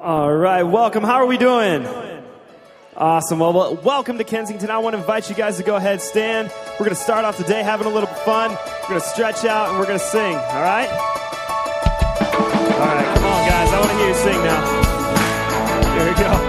All right, welcome. How are we doing? Awesome. Well, welcome to Kensington. I want to invite you guys to go ahead, stand. We're going to start off the day having a little fun. We're going to stretch out and we're going to sing. All right? All right, come on, guys. I want to hear you sing now. Here we go.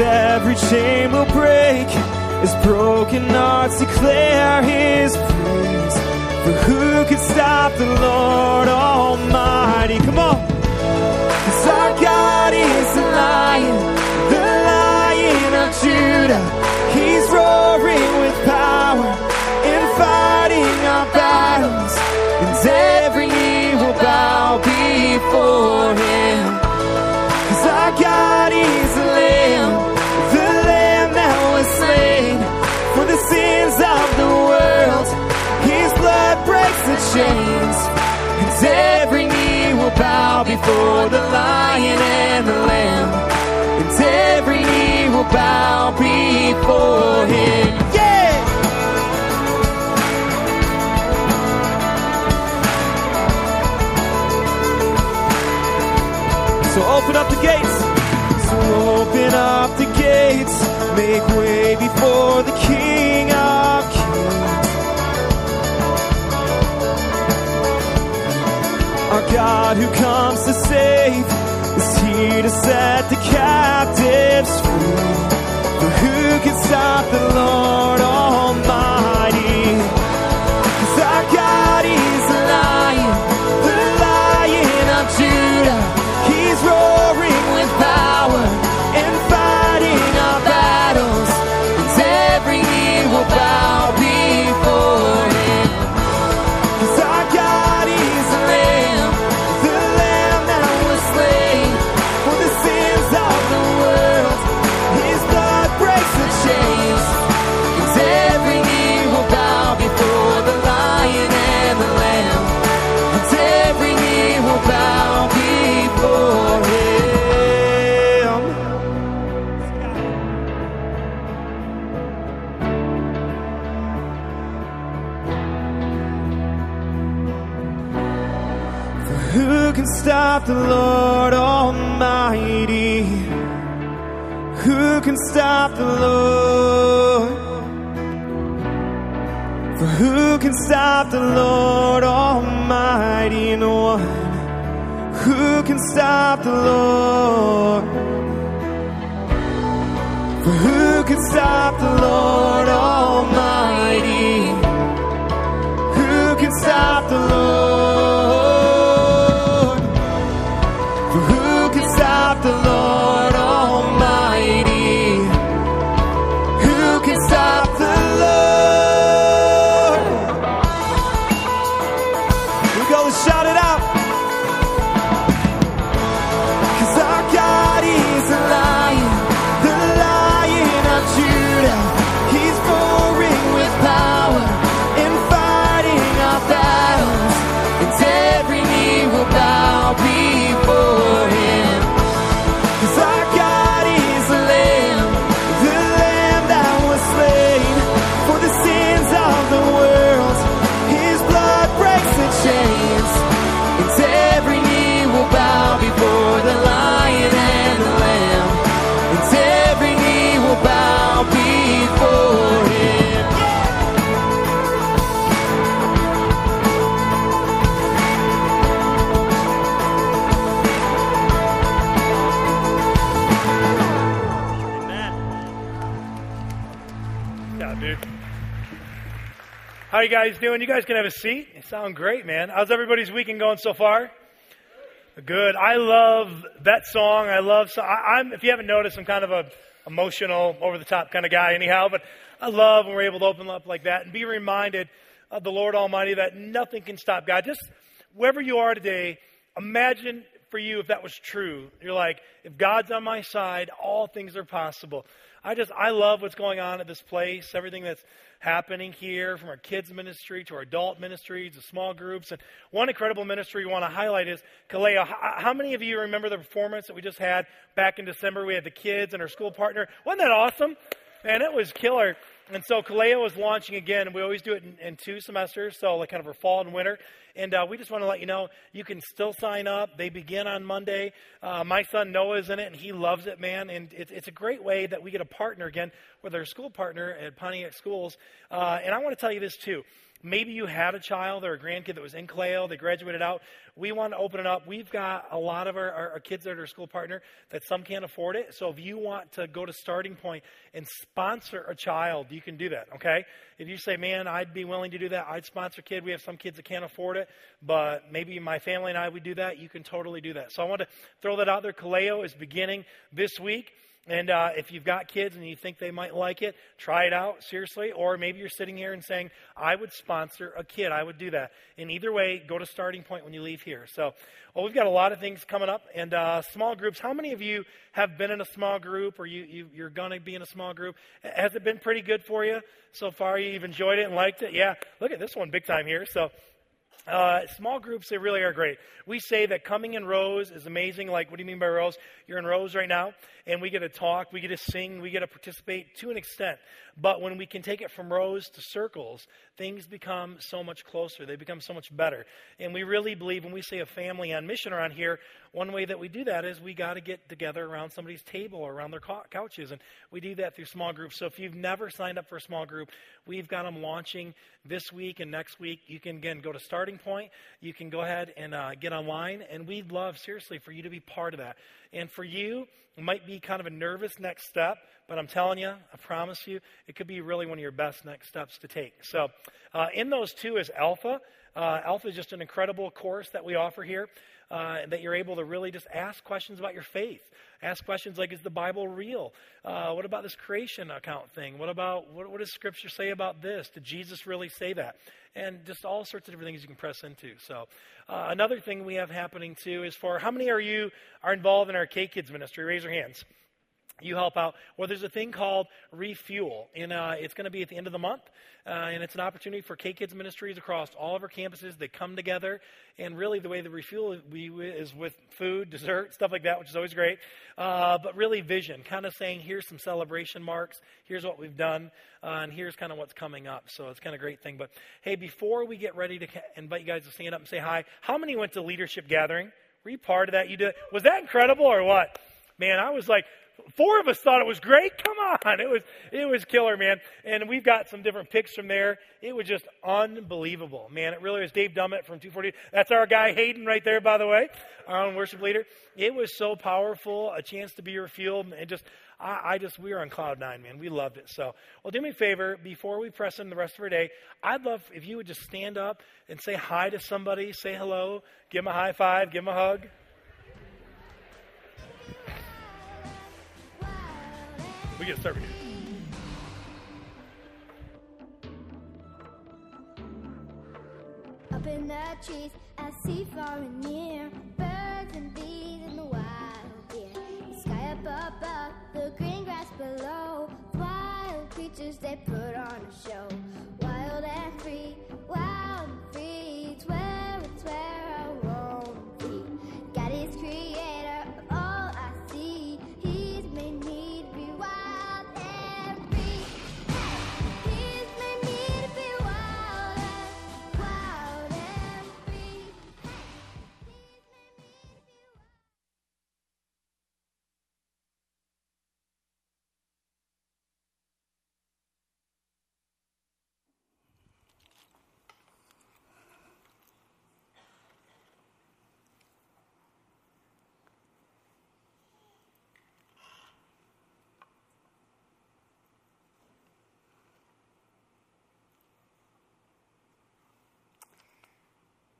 Every chain will break as broken hearts declare his praise. For who could stop the Lord Almighty? Come on. 'Cause our God is the lion, the lion of Judah. He's roaring with power and fighting our battles. And every knee will bow chains. And every knee will bow before the lion and the lamb. And every knee will bow before him. Yeah! So open up the gates. So open up the gates. Make way before the King who comes to save is here to set the captives free. For who can stop the Lord stop the Lord How you guys doing? You guys can have a seat. You sound great, man. How's everybody's weekend going so far? Good. I love that song. I love. So I, I'm. If you haven't noticed, I'm kind of a emotional, over the top kind of guy, anyhow. But I love when we're able to open up like that and be reminded of the Lord Almighty that nothing can stop God. Just wherever you are today, imagine for you if that was true. You're like, if God's on my side, all things are possible. I just, I love what's going on at this place, everything that's happening here from our kids' ministry to our adult ministry to small groups. And one incredible ministry we want to highlight is Kaleo. How many of you remember the performance that we just had back in December? We had the kids and our school partner. Wasn't that awesome? Man, it was killer. And so Kaleo is launching again. We always do it in, in, two semesters, so like kind of for fall and winter. And uh, we just want to let you know you can still sign up. They begin on Monday. Uh, my son Noah is in it, and he loves it, man. And it, it's a great way that we get a partner again with our school partner at Pontiac Schools. Uh, and I want to tell you this too. Maybe you had a child or a grandkid that was in Kaleo, they graduated out. We want to open it up. We've got a lot of our, our, our, kids that are our school partner that some can't afford it. So if you want to go to starting point and sponsor a child, you can do that, okay? If you say, man, I'd be willing to do that, I'd sponsor a kid. We have some kids that can't afford it, but maybe my family and I would do that. You can totally do that. So I want to throw that out there. Kaleo is beginning this week. And uh, if you've got kids and you think they might like it, try it out, seriously. Or maybe you're sitting here and saying, I would sponsor a kid. I would do that. In either way, go to starting point when you leave here. So, well, we've got a lot of things coming up. And uh, small groups, how many of you have been in a small group or you, you, you're going to be in a small group? Has it been pretty good for you so far? You've enjoyed it and liked it? Yeah. Look at this one big time here. So, uh, small groups, they really are great. We say that coming in rows is amazing. Like, what do you mean by rows? You're in rows right now, and we get to talk, we get to sing, we get to participate to an extent. But when we can take it from rows to circles, things become so much closer. They become so much better. And we really believe when we say a family on mission around here, one way that we do that is we got to get together around somebody's table or around their couches. And we do that through small groups. So if you've never signed up for a small group, we've got them launching this week and next week. You can, again, go to starting point. You can go ahead and uh, get online. And we'd love, seriously, for you to be part of that. And for you, it might be kind of a nervous next step, but I'm telling you, I promise you, it could be really one of your best next steps to take. So, uh, in those two is Alpha. Uh, Alpha is just an incredible course that we offer here uh, that you're able to really just ask questions about your faith. Ask questions like, is the Bible real? Uh, what about this creation account thing? What about, what, what, does Scripture say about this? Did Jesus really say that? And just all sorts of different things you can press into. So, uh, another thing we have happening too is for how many are you are involved in our K Kids ministry? Raise your hands you help out. Well, there's a thing called Refuel, and uh, it's going to be at the end of the month, uh, and it's an opportunity for K Kids Ministries across all of our campuses. They come together, and really the way the Refuel we, is with food, dessert, stuff like that, which is always great. Uh, but really vision, kind of saying, here's some celebration marks, here's what we've done, uh, and here's kind of what's coming up. So it's kind of a great thing. But hey, before we get ready to invite you guys to stand up and say hi, how many went to leadership gathering? Were you part of that? You did. Was that incredible or what? Man, I was like, four of us thought it was great. Come on. It was, it was killer, man. And we've got some different pics from there. It was just unbelievable, man. It really was Dave Dummitt from 240. That's our guy Hayden right there, by the way, our own worship leader. It was so powerful, a chance to be refueled and just, I, I just, we were on cloud nine, man. We loved it. So, well, do me a favor, before we press in the rest of our day, I'd love if you would just stand up and say hi to somebody, say hello, give them a high five, give them a hug. We get started. Up in the trees, I see far and near birds and bees and the wild deer. The sky up above, the green grass below. Wild creatures they put on a show. Wild and free,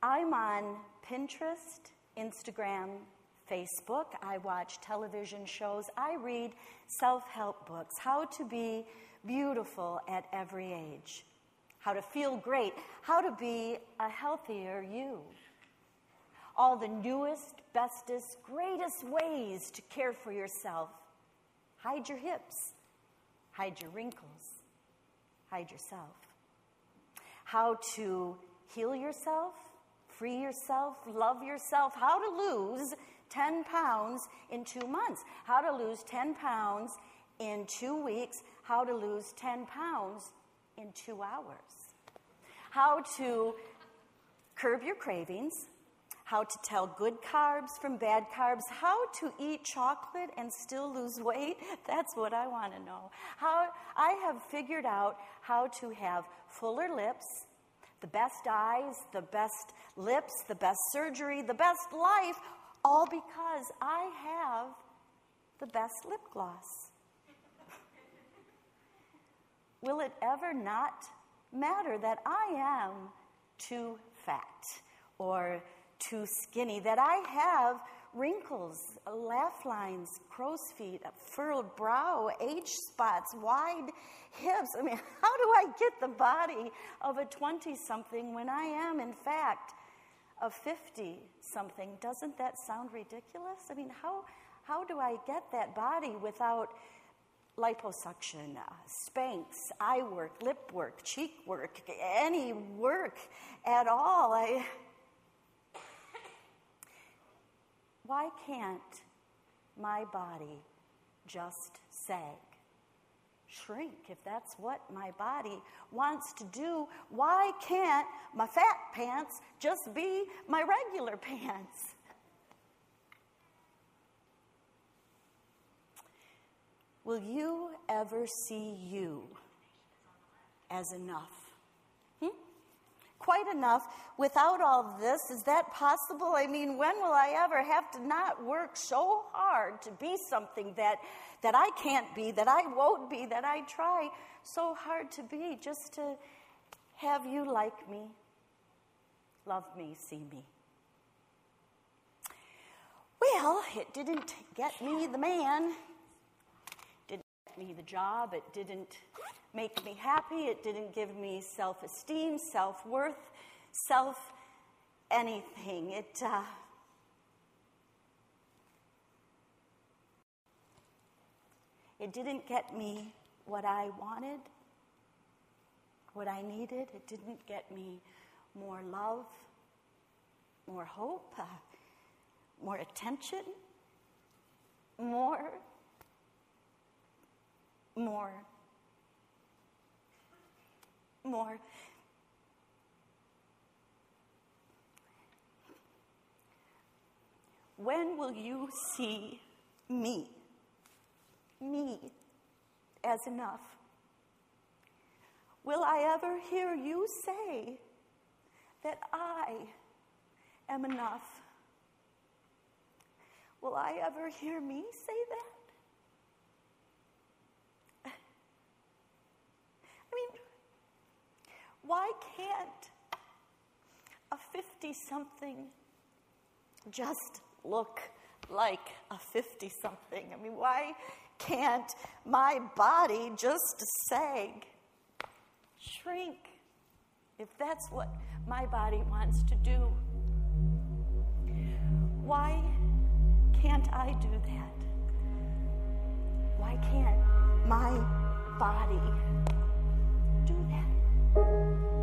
I'm on Pinterest, Instagram, Facebook. I watch television shows. I read self help books how to be beautiful at every age, how to feel great, how to be a healthier you. all the newest, bestest, greatest ways to care for yourself. Hide your hips, hide your wrinkles, hide yourself. How to heal yourself, free yourself, love yourself, how to lose 10 pounds in two months, how to lose 10 pounds in two weeks, how to lose 10 pounds in two hours, how to curb your cravings, how to tell good carbs from bad carbs, how to eat chocolate and still lose weight. That's what I want to know. How I have figured out how to have fuller lips, the best eyes, the best lips, the best surgery, the best life, all because I have the best lip gloss. Will it ever not matter that I am too fat or too skinny, that I have wrinkles, laugh lines, crow's feet, a furrowed brow, age spots, wide hips. I mean, how do I get the body of a 20 something when I am, in fact, a 50 something? Doesn't that sound ridiculous? I mean, how, how do I get that body without liposuction, uh, Spanx, eye work, lip work, cheek work, any work at all? I, why can't my body just sag? Shrink, if that's what my body wants to do, why can't my fat pants just be my regular pants? Will you ever see you as enough? Quite enough without all this. Is that possible? I mean, when will I ever have to not work so hard to be something that, that I can't be, that I won't be, that I try so hard to be just to have you like me, love me, see me? Well, it didn't get me the man didn't get me the job. It didn't make me happy. It didn't give me self esteem, self worth, self anything. It. Uh, it didn't get me what I wanted, what I needed. It didn't get me more love, more hope, uh, more attention, more more. More. When will you see me? Me as enough? Will I ever hear you say that I am enough? Will I ever hear me say that? Why can't a 50 something just look like a 50 something? I mean, why can't my body just sag, shrink, if that's what my body wants to do? Why can't I do that? Why can't my body thank you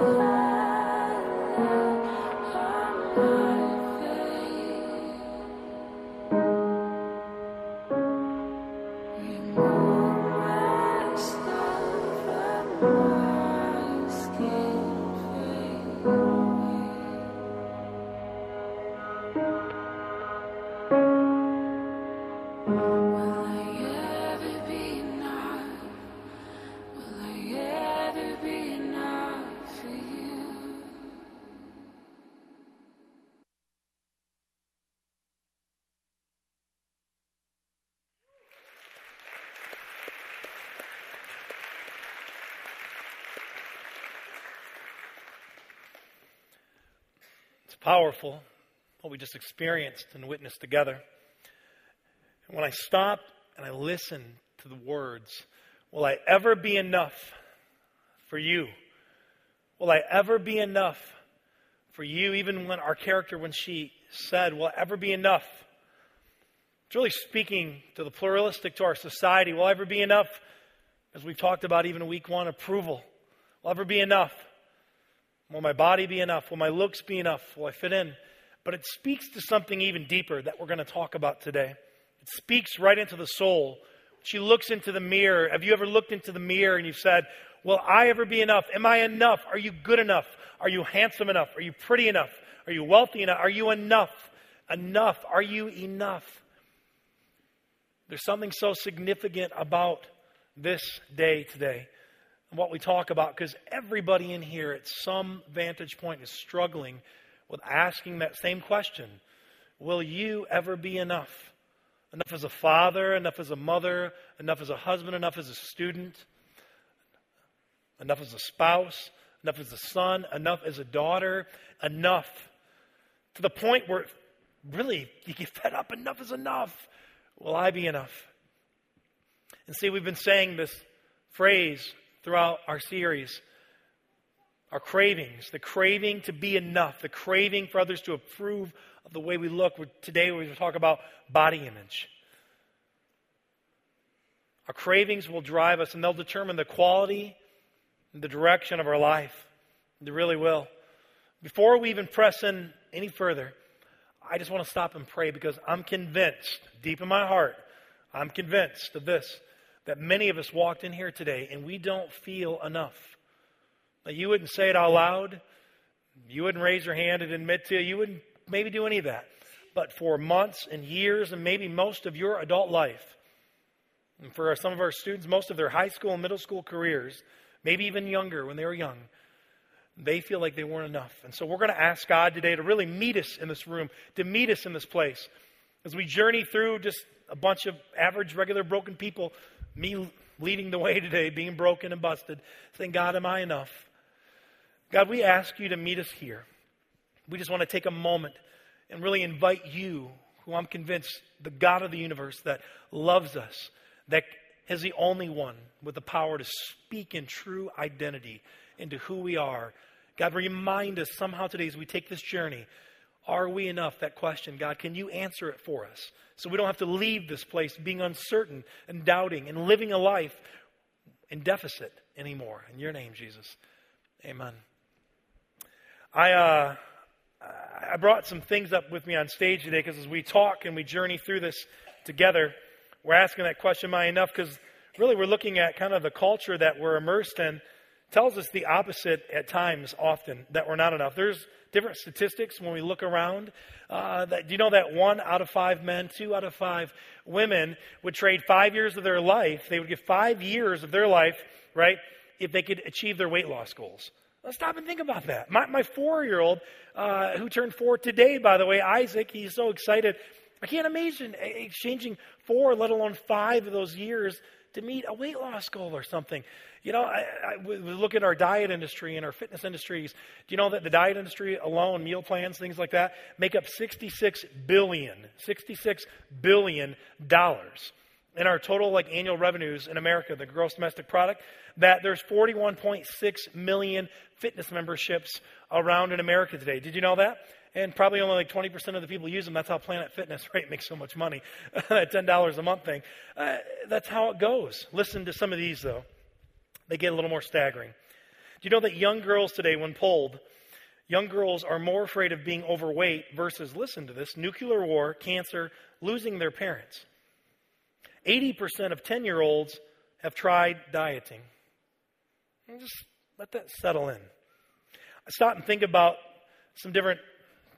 Bye. Powerful, what we just experienced and witnessed together. And when I stop and I listen to the words, will I ever be enough for you? Will I ever be enough for you? Even when our character, when she said, will I ever be enough? It's really speaking to the pluralistic to our society. Will I ever be enough? As we've talked about even week one, approval. Will I ever be enough? Will my body be enough? Will my looks be enough? Will I fit in? But it speaks to something even deeper that we're going to talk about today. It speaks right into the soul. She looks into the mirror. Have you ever looked into the mirror and you've said, Will I ever be enough? Am I enough? Are you good enough? Are you handsome enough? Are you pretty enough? Are you wealthy enough? Are you enough? Enough. Are you enough? There's something so significant about this day today what we talk about because everybody in here at some vantage point is struggling with asking that same question Will you ever be enough? Enough as a father, enough as a mother, enough as a husband, enough as a student, enough as a spouse, enough as a son, enough as a daughter, enough to the point where really you get fed up. Enough is enough. Will I be enough? And see, we've been saying this phrase throughout our series. Our cravings, the craving to be enough, the craving for others to approve of the way we look. Today we're going to talk about body image. Our cravings will drive us and they'll determine the quality and the direction of our life. They really will. Before we even press in any further, I just want to stop and pray because I'm convinced, deep in my heart, I'm convinced of this that many of us walked in here today and we don't feel enough. Now, you wouldn't say it out loud. You wouldn't raise your hand and admit to it. You wouldn't maybe do any of that. But for months and years and maybe most of your adult life, and for some of our students, most of their high school and middle school careers, maybe even younger when they were young, they feel like they weren't enough. And so we're going to ask God today to really meet us in this room, to meet us in this place. As we journey through just a bunch of average, regular, broken people me leading the way today, being broken and busted, saying, God, am I enough? God, we ask you to meet us here. We just want to take a moment and really invite you, who I'm convinced, the God of the universe that loves us, that is the only one with the power to speak in true identity into who we are. God, remind us somehow today as we take this journey are we enough? That question, God, can you answer it for us? So we don't have to leave this place being uncertain and doubting and living a life in deficit anymore. In your name, Jesus. Amen. I, uh, I brought some things up with me on stage today because as we talk and we journey through this together, we're asking that question, am I enough? Because really we're looking at kind of the culture that we're immersed in tells us the opposite at times often that we're not enough. There's different statistics when we look around. Uh, that, do you know that one out of five men, two out of five women would trade five years of their life? They would give five years of their life, right, if they could achieve their weight loss goals. Let's stop and think about that. My, my four year old, uh, who turned four today, by the way, Isaac, he's so excited. I can't imagine exchanging four, let alone five of those years to meet a weight loss goal or something. You know, I, I, we look at our diet industry and our fitness industries. Do you know that the diet industry alone, meal plans, things like that, make up 66 billion, 66 billion dollars in our total like annual revenues in America, the gross domestic product, that there's 41.6 million fitness memberships around in America today. Did you know that? And probably only like 20% of the people use them. That's how Planet Fitness, right, makes so much money. that $10 a month thing. Uh, that's how it goes. Listen to some of these, though. They get a little more staggering. Do you know that young girls today, when polled, young girls are more afraid of being overweight versus, listen to this, nuclear war, cancer, losing their parents? 80% of 10 year olds have tried dieting. And just let that settle in. I stop and think about some different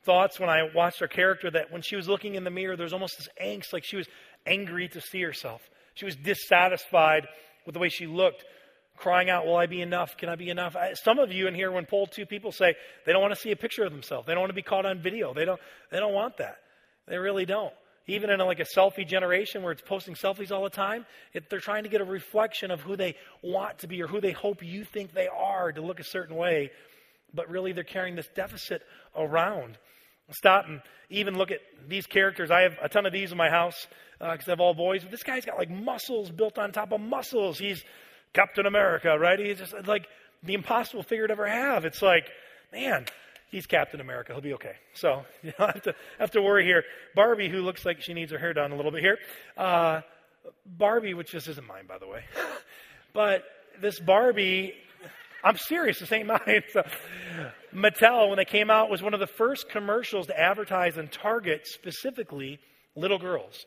thoughts when I watched her character that when she was looking in the mirror, there was almost this angst, like she was angry to see herself. She was dissatisfied with the way she looked, crying out, Will I be enough? Can I be enough? Some of you in here, when polled two people say they don't want to see a picture of themselves, they don't want to be caught on video, they don't, they don't want that. They really don't even in a, like a selfie generation where it's posting selfies all the time, it, they're trying to get a reflection of who they want to be or who they hope you think they are to look a certain way. But really, they're carrying this deficit around. Stop and even look at these characters. I have a ton of these in my house because uh, I have all boys. But this guy's got like muscles built on top of muscles. He's Captain America, right? He's just like the impossible figure to ever have. It's like, man, he's Captain America. He'll be okay. So you don't have to, have to worry here. Barbie, who looks like she needs her hair done a little bit here. Uh, Barbie, which this isn't mine, by the way. but this Barbie, I'm serious, this ain't mine. So, Mattel, when they came out, was one of the first commercials to advertise and target specifically little girls.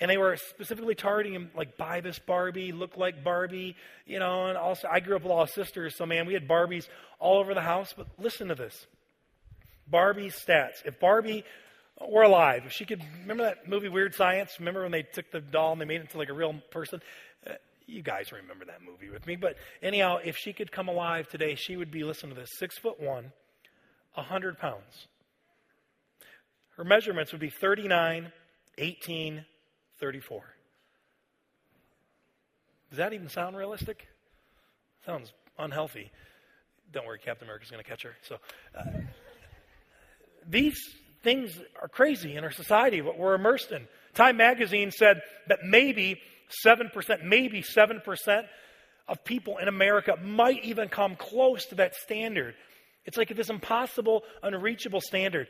And they were specifically targeting like, buy this Barbie, look like Barbie, you know. And also, I grew up with all sisters, so man, we had Barbies all over the house. But listen to this Barbie stats. If Barbie were alive, if she could, remember that movie Weird Science? Remember when they took the doll and they made it into like a real person? You guys remember that movie with me. But anyhow, if she could come alive today, she would be, listen to this, six foot one, 100 pounds. Her measurements would be 39, 18, 34. Does that even sound realistic? Sounds unhealthy. Don't worry, Captain America's going to catch her. So, uh, these things are crazy in our society, what we're immersed in. Time magazine said that maybe 7%, maybe 7% of people in America might even come close to that standard. It's like this impossible, unreachable standard.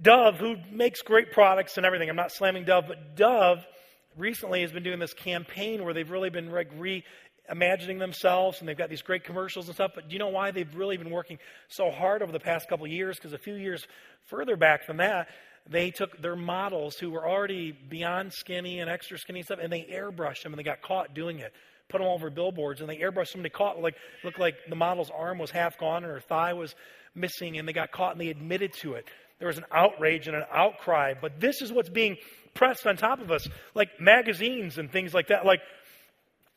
Dove, who makes great products and everything, I'm not slamming Dove, but Dove recently has been doing this campaign where they've really been like reimagining themselves and they've got these great commercials and stuff. But do you know why they've really been working so hard over the past couple years? Because a few years further back than that, they took their models who were already beyond skinny and extra skinny and stuff, and they airbrushed them and they got caught doing it. Put them all over billboards and they airbrushed somebody caught like looked like the model's arm was half gone and her thigh was missing, and they got caught and they admitted to it. There was an outrage and an outcry. But this is what's being pressed on top of us, like magazines and things like that. Like,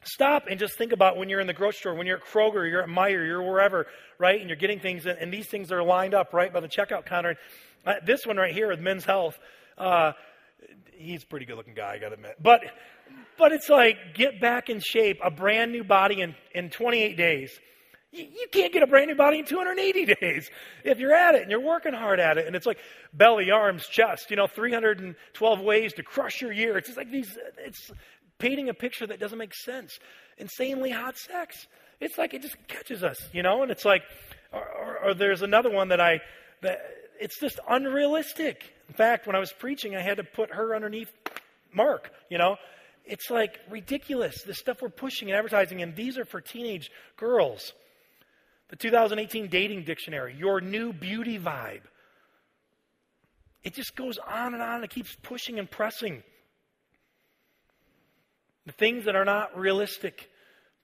stop and just think about when you're in the grocery store, when you're at Kroger, you're at Meijer, you're wherever, right? And you're getting things, and, and these things are lined up right by the checkout counter. And uh, this one right here with Men's Health, uh, he's a pretty good looking guy, I gotta admit. But, but it's like, get back in shape, a brand new body in, in 28 days. You can't get a brand new body in 280 days if you're at it and you're working hard at it. And it's like belly, arms, chest, you know, 312 ways to crush your year. It's just like these, it's painting a picture that doesn't make sense. Insanely hot sex. It's like it just catches us, you know, and it's like, or, or, or there's another one that I, that it's just unrealistic. In fact, when I was preaching, I had to put her underneath Mark, you know. It's like ridiculous, the stuff we're pushing and advertising, and these are for teenage girls. The 2018 Dating Dictionary, your new beauty vibe. It just goes on and on. It keeps pushing and pressing. The things that are not realistic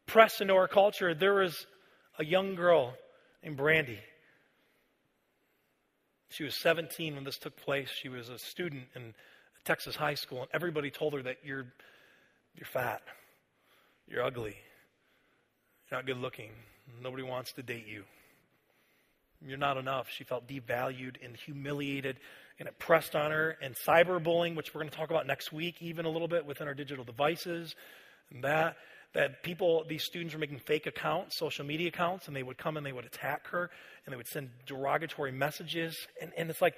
press into our culture. There was a young girl named Brandy. She was 17 when this took place. She was a student in Texas high school, and everybody told her that you're, you're fat, you're ugly, you're not good looking, Nobody wants to date you. You're not enough. She felt devalued and humiliated, and it pressed on her. And cyberbullying, which we're going to talk about next week, even a little bit within our digital devices, and that that people, these students were making fake accounts, social media accounts, and they would come and they would attack her, and they would send derogatory messages, and, and it's like,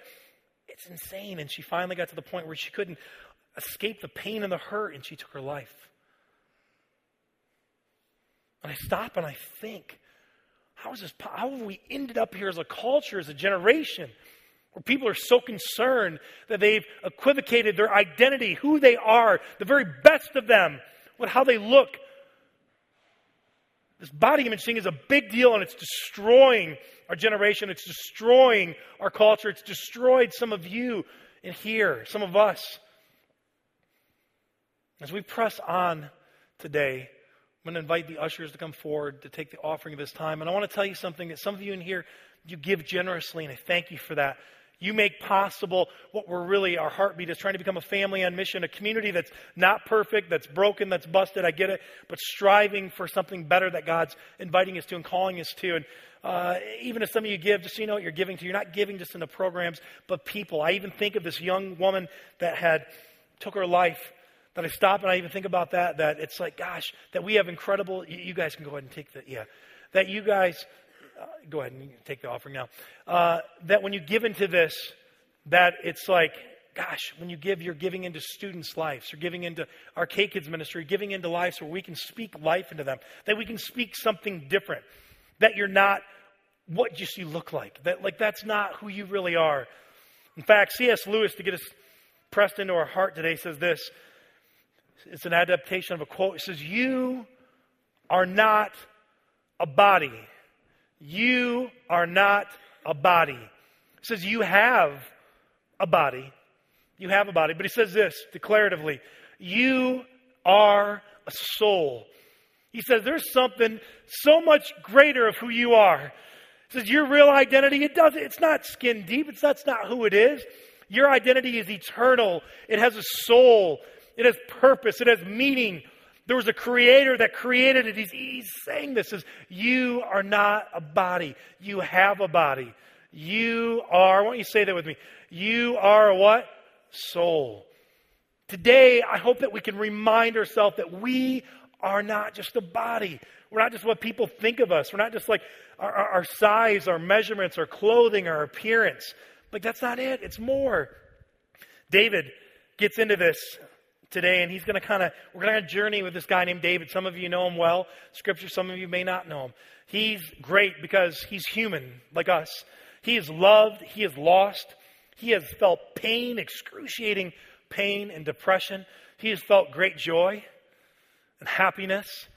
it's insane. And she finally got to the point where she couldn't escape the pain and the hurt, and she took her life. And I stop and I think, how is this? How have we ended up here as a culture, as a generation, where people are so concerned that they've equivocated their identity, who they are, the very best of them, with how they look. This body image thing is a big deal and it's destroying our generation. It's destroying our culture. It's destroyed some of you in here, some of us. As we press on today, I'm going to invite the ushers to come forward to take the offering of this time. And I want to tell you something that some of you in here, you give generously, and I thank you for that. You make possible what we're really, our heartbeat is trying to become a family on mission, a community that's not perfect, that's broken, that's busted. I get it, but striving for something better that God's inviting us to and calling us to. And uh, even if some of you give, just so you know what you're giving to, you're not giving just in the programs, but people. I even think of this young woman that had took her life. That I stop and I even think about that. That it's like, gosh, that we have incredible. You, you guys can go ahead and take that, yeah. That you guys uh, go ahead and take the offering now. Uh, that when you give into this, that it's like, gosh, when you give, you're giving into students' lives. You're giving into our K Kids ministry, you're giving into lives where we can speak life into them. That we can speak something different. That you're not what just you look like. That like that's not who you really are. In fact, C.S. Lewis, to get us pressed into our heart today, says this. It's an adaptation of a quote. It says, You are not a body you are not a body. He says, You have a body. You have a body. But he says this declaratively You are a soul. He says, There's something so much greater of who you are. He says, Your real identity, it doesn't, it's not skin deep. It's, that's not who it is. Your identity is eternal. It has a soul. It has purpose. It has meaning. There was a creator that created it. He's, he's saying this is you are not a body. You have a body. You are, why don't you say that with me? You are what? Soul. Today, I hope that we can remind ourselves that we are not just a body. We're not just what people think of us. We're not just like our, our, our size, our measurements, our clothing, our appearance. Like, that's not it. It's more. David gets into this today, and he's going to kind of, we're going to journey with this guy named David. Some of you know him well, scripture, some of you may not know him. He's great because he's human like us. He is loved, he is lost, he has felt pain, excruciating pain and depression. He has felt great joy and happiness.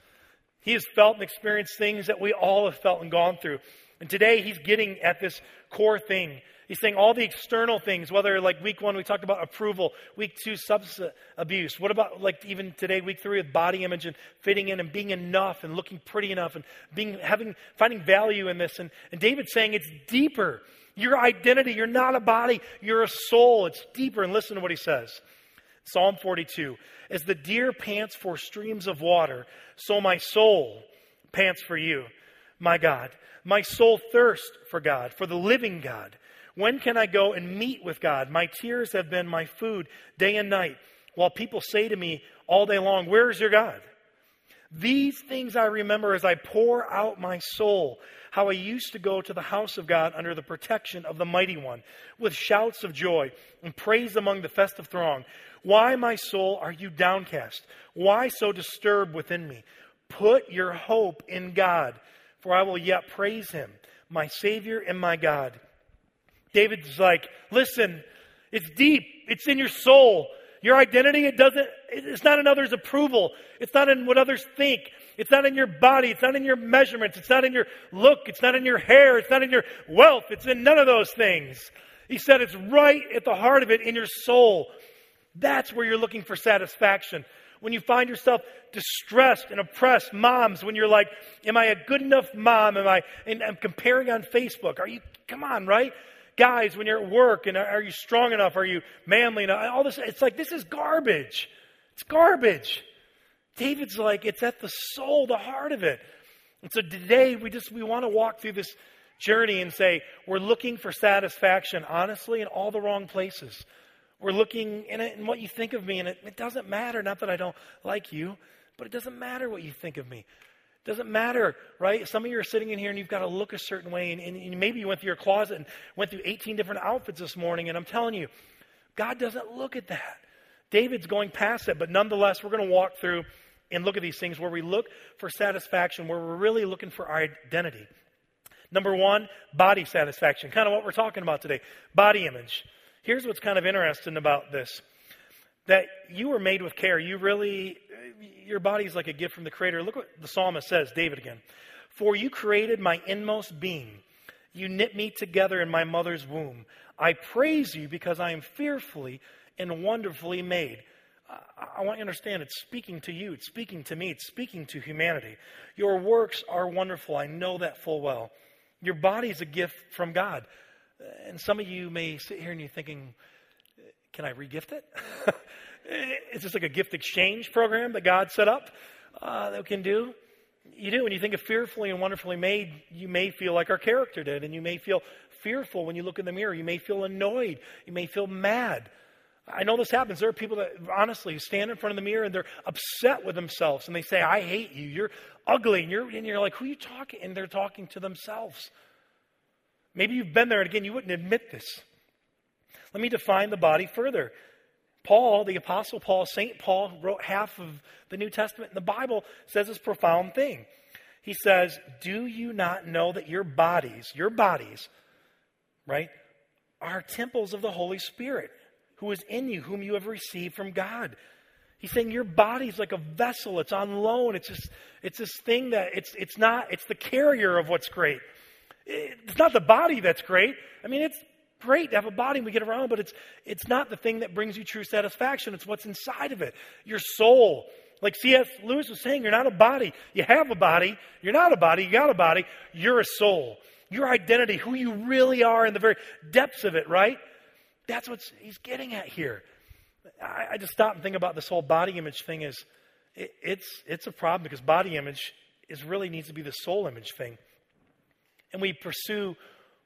He has felt and experienced things that we all have felt and gone through. And today he's getting at this core thing He's saying all the external things, whether like week one we talked about approval, week two substance uh, abuse. What about like even today, week three with body image and fitting in and being enough and looking pretty enough and being having finding value in this. And, and David's saying it's deeper. Your identity, you're not a body, you're a soul. It's deeper. And listen to what he says. Psalm 42. As the deer pants for streams of water, so my soul pants for you, my God. My soul thirsts for God, for the living God. When can I go and meet with God? My tears have been my food day and night, while people say to me all day long, Where is your God? These things I remember as I pour out my soul, how I used to go to the house of God under the protection of the Mighty One, with shouts of joy and praise among the festive throng. Why, my soul, are you downcast? Why so disturbed within me? Put your hope in God, for I will yet praise him, my Savior and my God. David's like, listen, it's deep. It's in your soul. Your identity, it doesn't, it's not in others' approval. It's not in what others think. It's not in your body. It's not in your measurements. It's not in your look. It's not in your hair. It's not in your wealth. It's in none of those things. He said it's right at the heart of it in your soul. That's where you're looking for satisfaction. When you find yourself distressed and oppressed, moms, when you're like, Am I a good enough mom? Am I, and I'm comparing on Facebook. Are you, come on, right? Guys, when you're at work, and are you strong enough? Are you manly enough? All this, it's like, this is garbage. It's garbage. David's like, it's at the soul, the heart of it. And so today, we just, we want to walk through this journey and say, we're looking for satisfaction, honestly, in all the wrong places. We're looking in, it, in what you think of me, and it, it doesn't matter, not that I don't like you, but it doesn't matter what you think of me. Doesn't matter, right? Some of you are sitting in here and you've got to look a certain way, and, and, maybe you went through your closet and went through 18 different outfits this morning, and I'm telling you, God doesn't look at that. David's going past it, but nonetheless, we're going to walk through and look at these things where we look for satisfaction, where we're really looking for our identity. Number one, body satisfaction, kind of what we're talking about today body image. Here's what's kind of interesting about this that you were made with care. You really, your body is like a gift from the Creator. Look what the psalmist says, David again. For you created my inmost being. You knit me together in my mother's womb. I praise you because I am fearfully and wonderfully made. I want you to understand it's speaking to you, it's speaking to me, it's speaking to humanity. Your works are wonderful. I know that full well. Your body is a gift from God. And some of you may sit here and you're thinking, can I regift it? it? Is this like a gift exchange program that God set up uh, that we can do? You do. When you think of fearfully and wonderfully made, you may feel like our character did, and you may feel fearful when you look in the mirror. You may feel annoyed. You may feel mad. I know this happens. There are people that honestly stand in front of the mirror and they're upset with themselves and they say, I hate you. You're ugly. And you're, and you're like, who are you talking? And they're talking to themselves. Maybe you've been there, and again, you wouldn't admit this. Let me define the body further. Paul, the Apostle Paul, St. Paul, wrote half of the New Testament, and the Bible says this profound thing. He says, Do you not know that your bodies, your bodies, right, are temples of the Holy Spirit, who is in you, whom you have received from God? He's saying your body's like a vessel, it's on loan. It's this, it's this thing that it's, it's not, it's the carrier of what's great. It's not the body that's great. I mean, it's great to have a body and we get around, but it's, it's not the thing that brings you true satisfaction. It's what's inside of it. Your soul. Like C.S. Lewis was saying, you're not a body. You have a body. You're not a body. You got a body. You're a soul. Your identity, who you really are in the very depths of it, right? That's what he's getting at here. I, I, just stop and think about this whole body image thing is it, it's, it's a problem because body image is really needs to be the soul image thing. And we pursue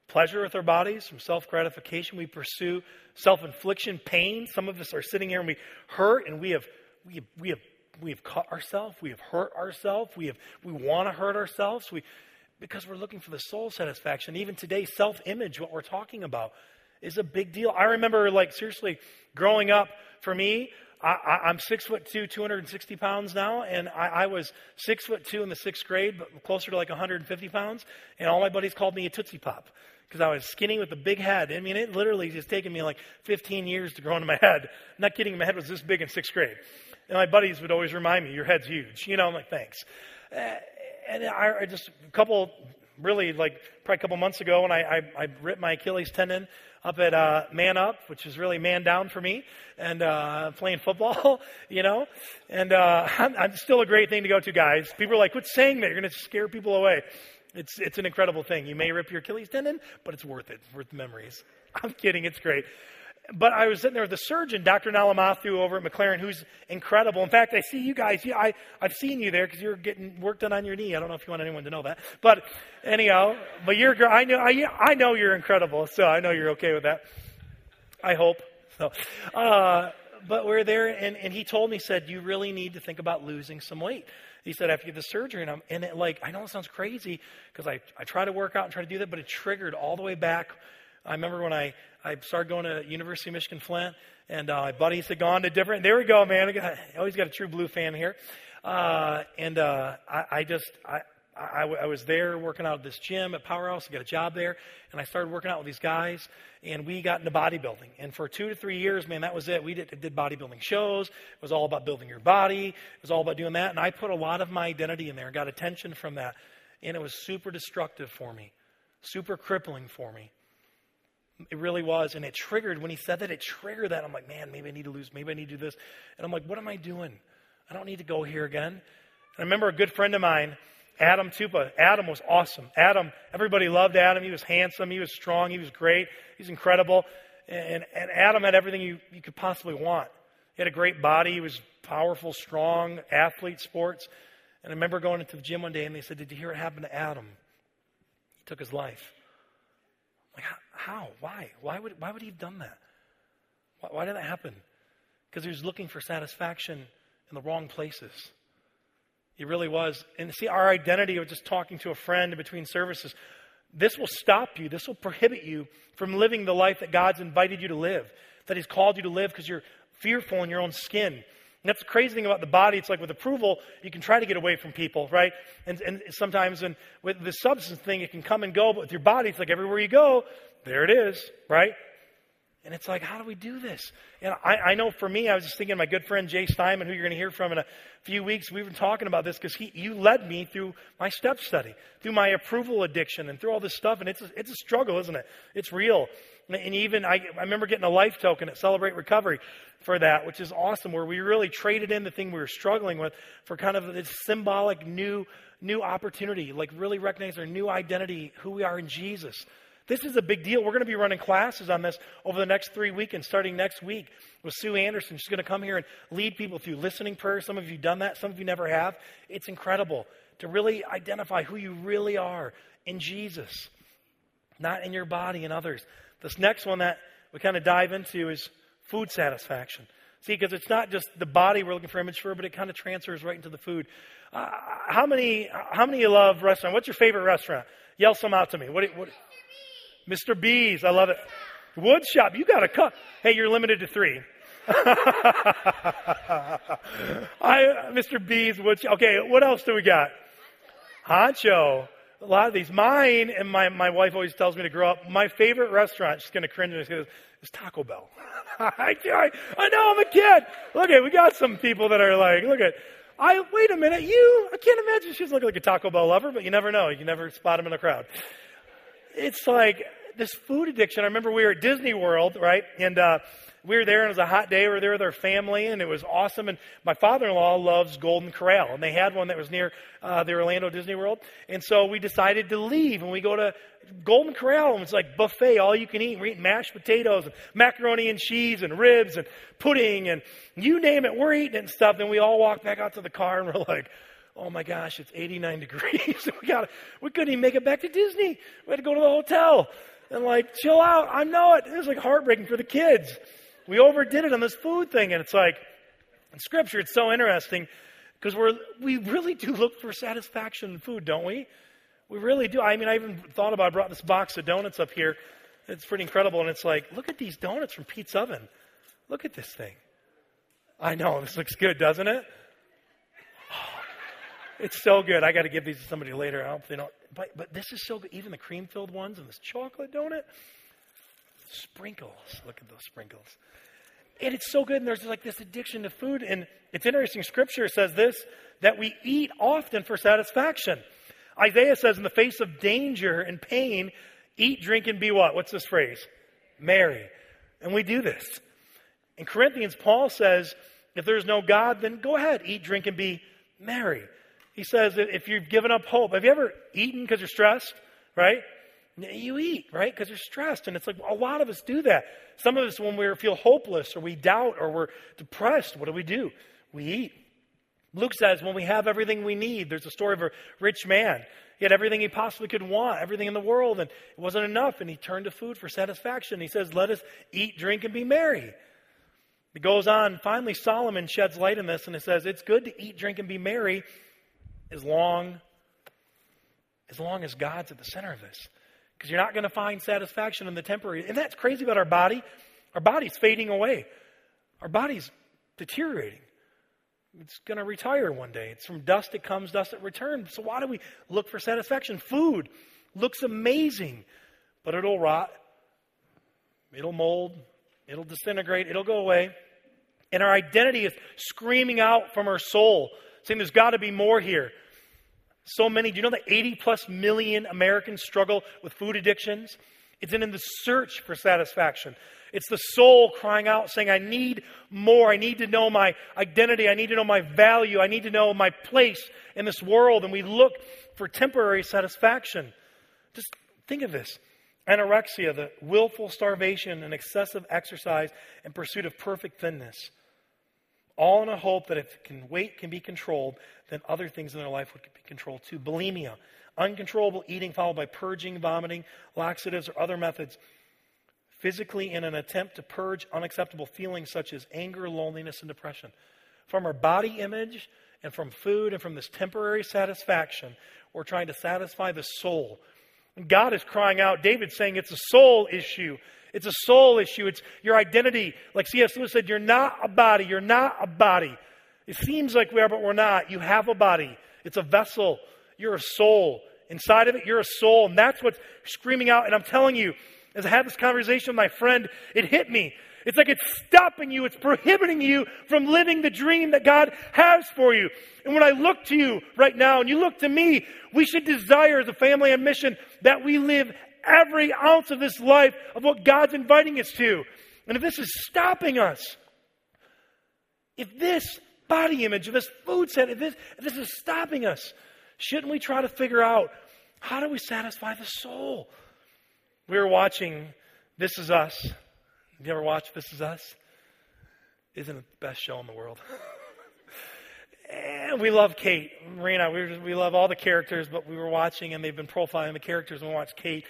pleasure with our bodies, from self gratification. We pursue self infliction, pain. Some of us are sitting here and we hurt and we have, we have, we have, we have cut ourselves. We have hurt ourselves. We, have, we want to hurt ourselves. We, because we're looking for the soul satisfaction. Even today, self image, what we're talking about, is a big deal. I remember, like, seriously, growing up, for me, I, am six foot two, 260 pounds now, and I, I, was six foot two in the sixth grade, but closer to like 150 pounds. And all my buddies called me a Tootsie Pop because I was skinny with a big head. I mean, it literally has taken me like 15 years to grow into my head. I'm not kidding, my head was this big in sixth grade. And my buddies would always remind me, your head's huge. You know, I'm like, thanks. Uh, and I, I, just, a couple, really, like, probably a couple months ago, when I, I, I ripped my Achilles tendon up at uh, Man Up, which is really man down for me, and uh, playing football, you know. And uh, I'm, I'm still a great thing to go to, guys. People are like, quit saying that. You're going to scare people away. It's, it's an incredible thing. You may rip your Achilles tendon, but it's worth it. It's worth the memories. I'm kidding. It's great. But I was sitting there with the surgeon, Dr. Nalamathu over at McLaren, who's incredible. In fact, I see you guys. Yeah, I, I've seen you there because you're getting work done on your knee. I don't know if you want anyone to know that. But anyhow, but you're, I know, I, I know you're incredible. So I know you're okay with that. I hope. So, uh, but we're there, and, and he told me, said, you really need to think about losing some weight. He said, after get the surgery, and, I'm, and it, like, I know it sounds crazy because I, I try to work out and try to do that, but it triggered all the way back. I remember when I, I started going to University of Michigan Flint, and uh, my buddies had gone to different. There we go, man. I, got, always got a true blue fan here. Uh, and uh, I, I just, I, I, I, was there working out at this gym at Powerhouse. I got a job there, and I started working out with these guys, and we got into bodybuilding. And for two to three years, man, that was it. We did, did bodybuilding shows. It was all about building your body. It was all about doing that. And I put a lot of my identity in there, and got attention from that, and it was super destructive for me, super crippling for me. It really was. And it triggered, when he said that, it triggered that. I'm like, man, maybe I need to lose, maybe I need to do this. And I'm like, what am I doing? I don't need to go here again. And I remember a good friend of mine, Adam Tupa. Adam was awesome. Adam, everybody loved Adam. He was handsome. He was strong. He was great. He's incredible. And, and Adam had everything you, you could possibly want. He had a great body. He was powerful, strong, athlete, sports. And I remember going into the gym one day and they said, Did you hear what happened to Adam? He took his life. I'm like, how? Why? Why would, why would he have done that? Why, why did that happen? Because he was looking for satisfaction in the wrong places. He really was. And see, our identity of just talking to a friend in between services, this will stop you. This will prohibit you from living the life that God's invited you to live, that He's called you to live because you're fearful in your own skin. And that's the crazy thing about the body. It's like with approval, you can try to get away from people, right? And, and sometimes and with the substance thing, it can come and go. But with your body, it's like everywhere you go, there it is, right? And it's like, how do we do this? And I, I know for me, I was just thinking my good friend Jay Steinman, who you're going to hear from in a few weeks, we've been talking about this because he, you led me through my step study, through my approval addiction, and through all this stuff. And it's a, it's a struggle, isn't it? It's real. And even I, I remember getting a life token at Celebrate Recovery for that, which is awesome, where we really traded in the thing we were struggling with for kind of this symbolic new new opportunity, like really recognize our new identity, who we are in Jesus. This is a big deal. We're going to be running classes on this over the next three weekends, starting next week with Sue Anderson. She's going to come here and lead people through listening prayer. Some of you done that, some of you never have. It's incredible to really identify who you really are in Jesus, not in your body and others. This next one that we kind of dive into is food satisfaction. See, because it's not just the body we're looking for image for, but it kind of transfers right into the food. Uh, how many? How many you love restaurant? What's your favorite restaurant? Yell some out to me. What? what Mr. Bees, I love it. Woodshop, you got to cut. Hey, you're limited to three. I, Mr. Bees, wood shop. Okay, what else do we got? Honcho. A lot of these. Mine, and my, my wife always tells me to grow up, my favorite restaurant, she's going to cringe and says, is Taco Bell. I, I, I know I'm a kid. Look at, we got some people that are like, look at, I, wait a minute, you, I can't imagine she's looking like a Taco Bell lover, but you never know. You never spot them in a crowd. It's like, this food addiction. I remember we were at Disney World, right? And uh, we were there, and it was a hot day. We were there with our family, and it was awesome. And my father-in-law loves Golden Corral, and they had one that was near uh, the Orlando Disney World. And so we decided to leave, and we go to Golden Corral, and it's like buffet, all you can eat. We're eating mashed potatoes, and macaroni and cheese, and ribs, and pudding, and you name it, we're eating it and stuff. Then we all walk back out to the car, and we're like, oh my gosh, it's 89 degrees. we got we couldn't even make it back to Disney. We had to go to the hotel and like, chill out. I know it. It was like heartbreaking for the kids. We overdid it on this food thing. And it's like, in scripture, it's so interesting because we're, we really do look for satisfaction in food, don't we? We really do. I mean, I even thought about, I brought this box of donuts up here. It's pretty incredible. And it's like, look at these donuts from Pete's Oven. Look at this thing. I know, this looks good, doesn't it? It's so good. I got to give these to somebody later. I hope they don't but, but this is so good. Even the cream filled ones and this chocolate donut. Sprinkles. Look at those sprinkles. And it's so good. And there's like this addiction to food. And it's interesting. Scripture says this that we eat often for satisfaction. Isaiah says, in the face of danger and pain, eat, drink, and be what? What's this phrase? Merry. And we do this. In Corinthians, Paul says, if there's no God, then go ahead, eat, drink, and be merry. He says if you've given up hope, have you ever eaten because you're stressed, right? You eat, right? Because you're stressed. And it's like a lot of us do that. Some of us, when we feel hopeless or we doubt or we're depressed, what do we do? We eat. Luke says when we have everything we need, there's a story of a rich man. He had everything he possibly could want, everything in the world, and it wasn't enough. And he turned to food for satisfaction. He says, Let us eat, drink, and be merry. It goes on. Finally, Solomon sheds light on this and it says, It's good to eat, drink, and be merry as long as long as God's at the center of this. Because you're not going to find satisfaction in the temporary. And that's crazy about our body. Our body's fading away. Our body's deteriorating. It's going to retire one day. It's from dust it comes, dust it returns. So why do we look for satisfaction? Food looks amazing, but it'll rot. It'll mold. It'll disintegrate. It'll go away. And our identity is screaming out from our soul saying there's got to be more here. So many, do you know that 80 plus million Americans struggle with food addictions? It's in the search for satisfaction. It's the soul crying out, saying, I need more. I need to know my identity. I need to know my value. I need to know my place in this world. And we look for temporary satisfaction. Just think of this anorexia, the willful starvation and excessive exercise in pursuit of perfect thinness all in a hope that if can, weight can be controlled, then other things in their life would be controlled too. Bulimia, uncontrollable eating followed by purging, vomiting, laxatives, or other methods, physically in an attempt to purge unacceptable feelings such as anger, loneliness, and depression. From our body image and from food and from this temporary satisfaction, we're trying to satisfy the soul. And God is crying out, David's saying it's a soul issue. It's a soul issue. It's your identity. Like C.S. Lewis said, you're not a body. You're not a body. It seems like we are, but we're not. You have a body. It's a vessel. You're a soul. Inside of it, you're a soul. And that's what's screaming out. And I'm telling you, as I had this conversation with my friend, it hit me. It's like it's stopping you, it's prohibiting you from living the dream that God has for you. And when I look to you right now and you look to me, we should desire as a family on mission that we live every ounce of this life of what God's inviting us to. And if this is stopping us, if this body image, if this food set, if this, if this is stopping us, shouldn't we try to figure out how do we satisfy the soul? We were watching This Is Us. Have you ever watched This Is Us? Isn't it the best show in the world? and we love Kate. Marina, we, we love all the characters, but we were watching and they've been profiling the characters and we watched Kate.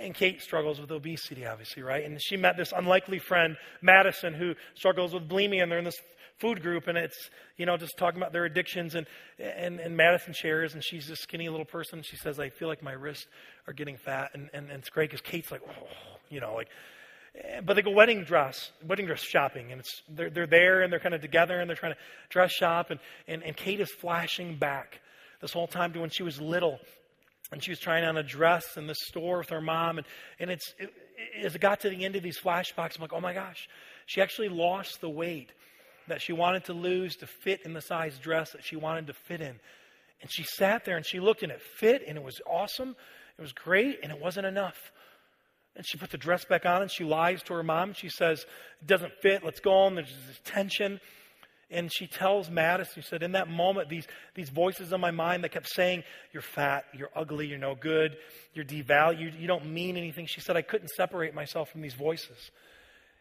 And Kate struggles with obesity, obviously, right? And she met this unlikely friend, Madison, who struggles with bulimia, and they're in this food group, and it's you know just talking about their addictions. And and, and Madison shares, and she's this skinny little person. She says, "I feel like my wrists are getting fat," and and, and it's great because Kate's like, oh, you know, like. Eh, but they go wedding dress, wedding dress shopping, and it's they're they're there and they're kind of together and they're trying to dress shop, and and, and Kate is flashing back this whole time to when she was little and she was trying on a dress in the store with her mom. And, and it's it, as it got to the end of these flashbacks i'm like oh my gosh. She actually lost the weight that she wanted to lose to fit in the size dress that she wanted to fit in. And she sat there and she looked and it fit and it was awesome. It was great and it wasn't enough. And she put the dress back on and she lies to her mom. And she says it doesn't fit. Let's go on. There's this tension and she tells Madison, she said, in that moment, these, these voices in my mind that kept saying, You're fat, you're ugly, you're no good, you're devalued, you don't mean anything. She said, I couldn't separate myself from these voices.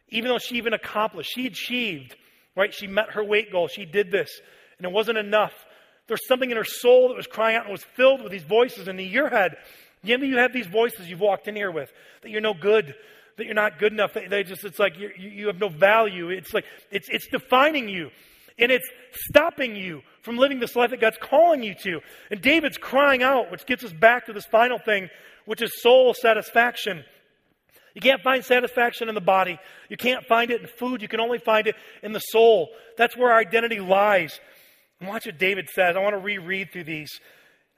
Even though she even accomplished, she achieved, right? She met her weight goal, she did this, and it wasn't enough. There's something in her soul that was crying out and was filled with these voices. And in your head, maybe you have these voices you've walked in here with that you're no good, that you're not good enough. They just, it's like you you have no value. It's like, it's, it's defining you. And it's stopping you from living this life that God's calling you to. And David's crying out, which gets us back to this final thing, which is soul satisfaction. You can't find satisfaction in the body. You can't find it in food. You can only find it in the soul. That's where our identity lies. And watch what David says. I want to reread through these.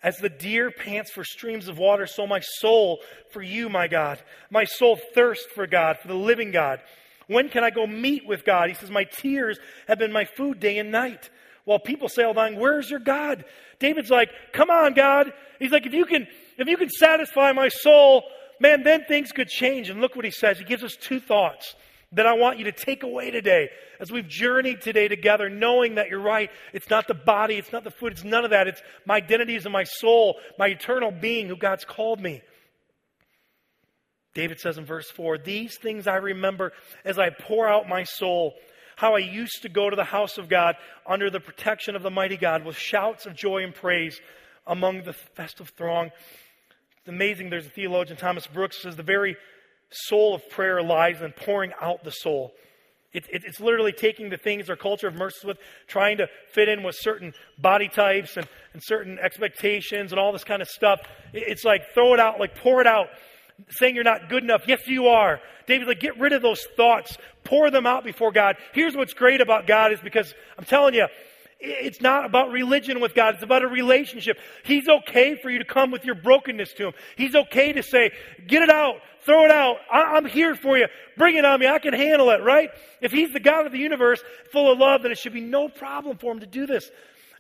As the deer pants for streams of water, so my soul for you, my God. My soul thirsts for God, for the living God. When can I go meet with God? He says, My tears have been my food day and night. While people say all the time, Where's your God? David's like, Come on, God. He's like, if you can, if you can satisfy my soul, man, then things could change. And look what he says. He gives us two thoughts that I want you to take away today as we've journeyed today together, knowing that you're right. It's not the body, it's not the food, it's none of that. It's my identity is in my soul, my eternal being who God's called me. David says in verse 4 These things I remember as I pour out my soul, how I used to go to the house of God under the protection of the mighty God with shouts of joy and praise among the festive throng. It's amazing. There's a theologian, Thomas Brooks, says the very soul of prayer lies in pouring out the soul. It, it, it's literally taking the things our culture of mercy with, trying to fit in with certain body types and, and certain expectations and all this kind of stuff. It, it's like throw it out, like pour it out saying you're not good enough. Yes, you are. David, like, get rid of those thoughts. Pour them out before God. Here's what's great about God is because I'm telling you, it's not about religion with God. It's about a relationship. He's okay for you to come with your brokenness to Him. He's okay to say, get it out, throw it out. I- am here for you. Bring it on me. I can handle it, right? If He's the God of the universe, full of love, then it should be no problem for Him to do this.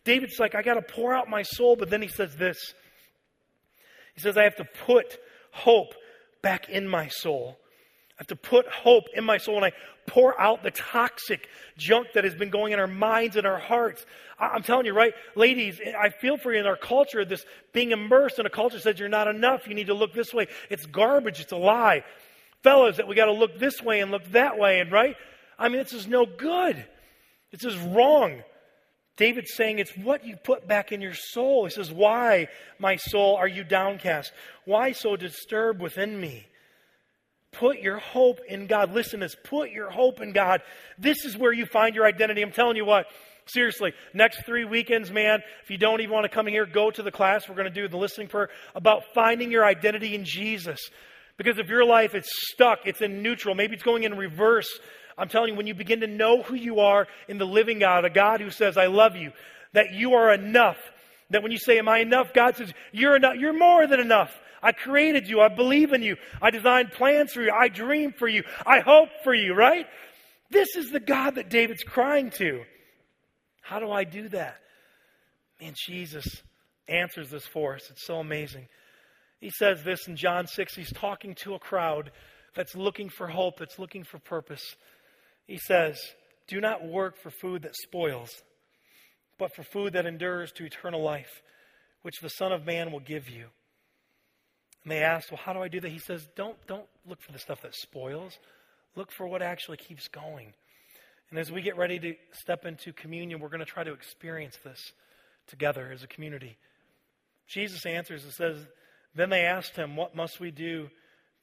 David's like, I got to pour out my soul, but then he says this. He says, I have to put hope back in my soul. I have to put hope in my soul and I pour out the toxic junk that has been going in our minds and our hearts. I'm telling you, right? Ladies, I feel for you in our culture, this being immersed in a culture says you're not enough. You need to look this way. It's garbage. It's a lie. Fellas, that we got to look this way and look that way. And right? I mean, this is no good. This is wrong. David's saying it's what you put back in your soul. He says, Why, my soul, are you downcast? Why so disturbed within me? Put your hope in God. Listen to this. Put your hope in God. This is where you find your identity. I'm telling you what. Seriously, next three weekends, man, if you don't even want to come here, go to the class. We're going to do the listening prayer about finding your identity in Jesus. Because if your life is stuck, it's in neutral, maybe it's going in reverse, I'm telling you, when you begin to know who you are in the living God, a God who says, I love you, that you are enough, that when you say, Am I enough? God says, You're enough. You're more than enough. I created you. I believe in you. I designed plans for you. I dream for you. I hope for you, right? This is the God that David's crying to. How do I do that? Man, Jesus answers this for us. It's so amazing. He says this in John 6. He's talking to a crowd that's looking for hope, that's looking for purpose. He says, Do not work for food that spoils, but for food that endures to eternal life, which the Son of Man will give you. And they asked, Well, how do I do that? He says, Don't, don't look for the stuff that spoils. Look for what actually keeps going. And as we get ready to step into communion, we're going to try to experience this together as a community. Jesus answers and says, Then they asked him, What must we do?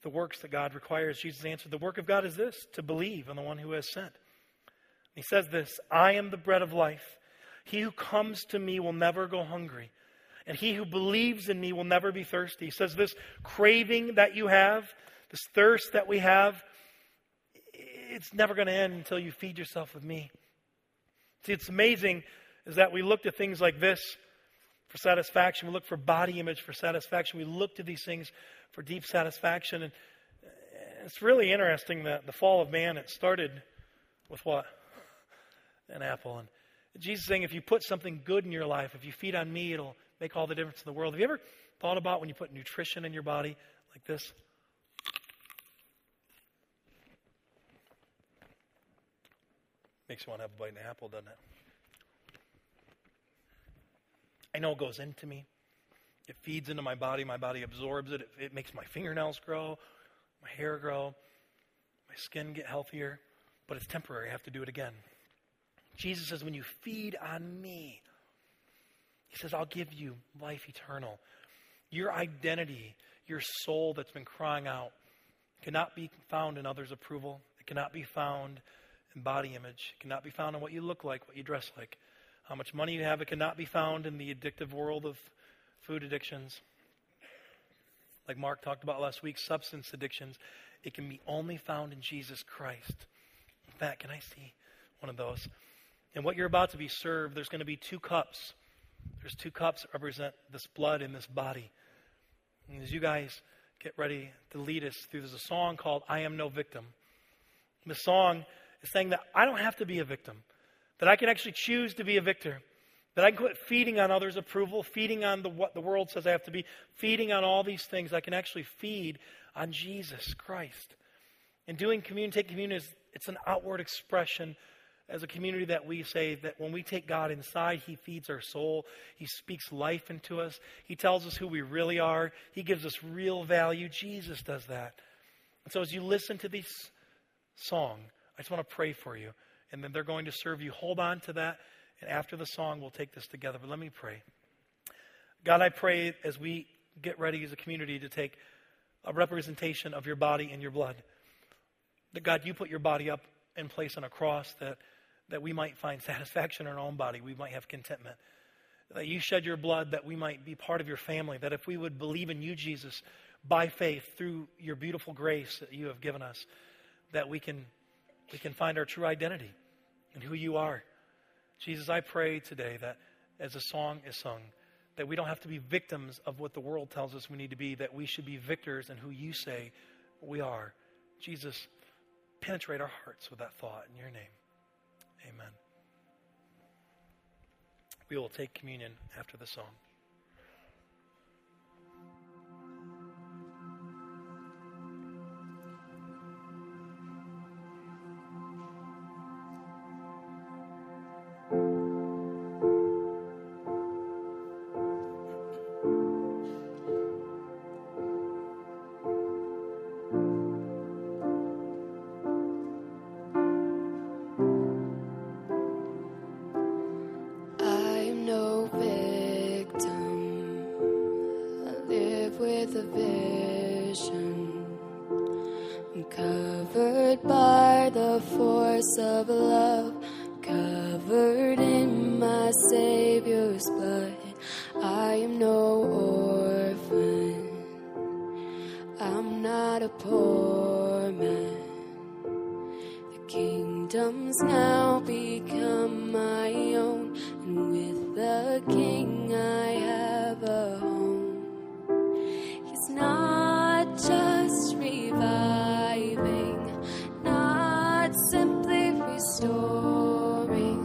The works that God requires. Jesus answered, The work of God is this, to believe in the one who has sent. He says this I am the bread of life. He who comes to me will never go hungry, and he who believes in me will never be thirsty. He says this craving that you have, this thirst that we have, it's never going to end until you feed yourself with me. See, it's amazing is that we look to things like this for satisfaction. We look for body image for satisfaction. We look to these things for deep satisfaction. And uh, it's really interesting that the fall of man, it started with what? An apple. And Jesus saying, if you put something good in your life, if you feed on me, it'll make all the difference in the world. Have you ever thought about when you put nutrition in your body like this? Makes you want to have a bite of an apple, doesn't it? I know it goes into me. It feeds into my body. My body absorbs it. it. It makes my fingernails grow, my hair grow, my skin get healthier. But it's temporary. I have to do it again. Jesus says, when you feed on me, he says, I'll give you life eternal. Your identity, your soul that's been crying out, cannot be found in others' approval. It cannot be found in body image. It cannot be found in what you look like, what you dress like. How much money you have, it cannot be found in the addictive world of food addictions. Like Mark talked about last week, substance addictions. It can be only found in Jesus Christ. In fact, can I see one of those? And what you're about to be served, there's going to be two cups. There's two cups that represent this blood in this body. And as you guys get ready to lead us through, there's a song called I Am No Victim. The song is saying that I don't have to be a victim. That I can actually choose to be a victor. That I can quit feeding on others' approval, feeding on the, what the world says I have to be, feeding on all these things. I can actually feed on Jesus Christ. And doing communion, take communion is it's an outward expression as a community that we say that when we take God inside, He feeds our soul. He speaks life into us. He tells us who we really are. He gives us real value. Jesus does that. And so as you listen to this song, I just want to pray for you and then they're going to serve you. Hold on to that. And after the song, we'll take this together. But let me pray. God, I pray as we get ready as a community to take a representation of your body and your blood, that God, you put your body up in place on a cross that, that we might find satisfaction in our own body, we might have contentment. That you shed your blood that we might be part of your family, that if we would believe in you, Jesus, by faith through your beautiful grace that you have given us, that we can we can find our true identity and who you are. Jesus, I pray today that as a song is sung, that we don't have to be victims of what the world tells us we need to be, that we should be victors in who you say we are. Jesus, penetrate our hearts with that thought in your name. Amen. We will take communion after the song. I have a home. He's not just reviving, not simply restoring.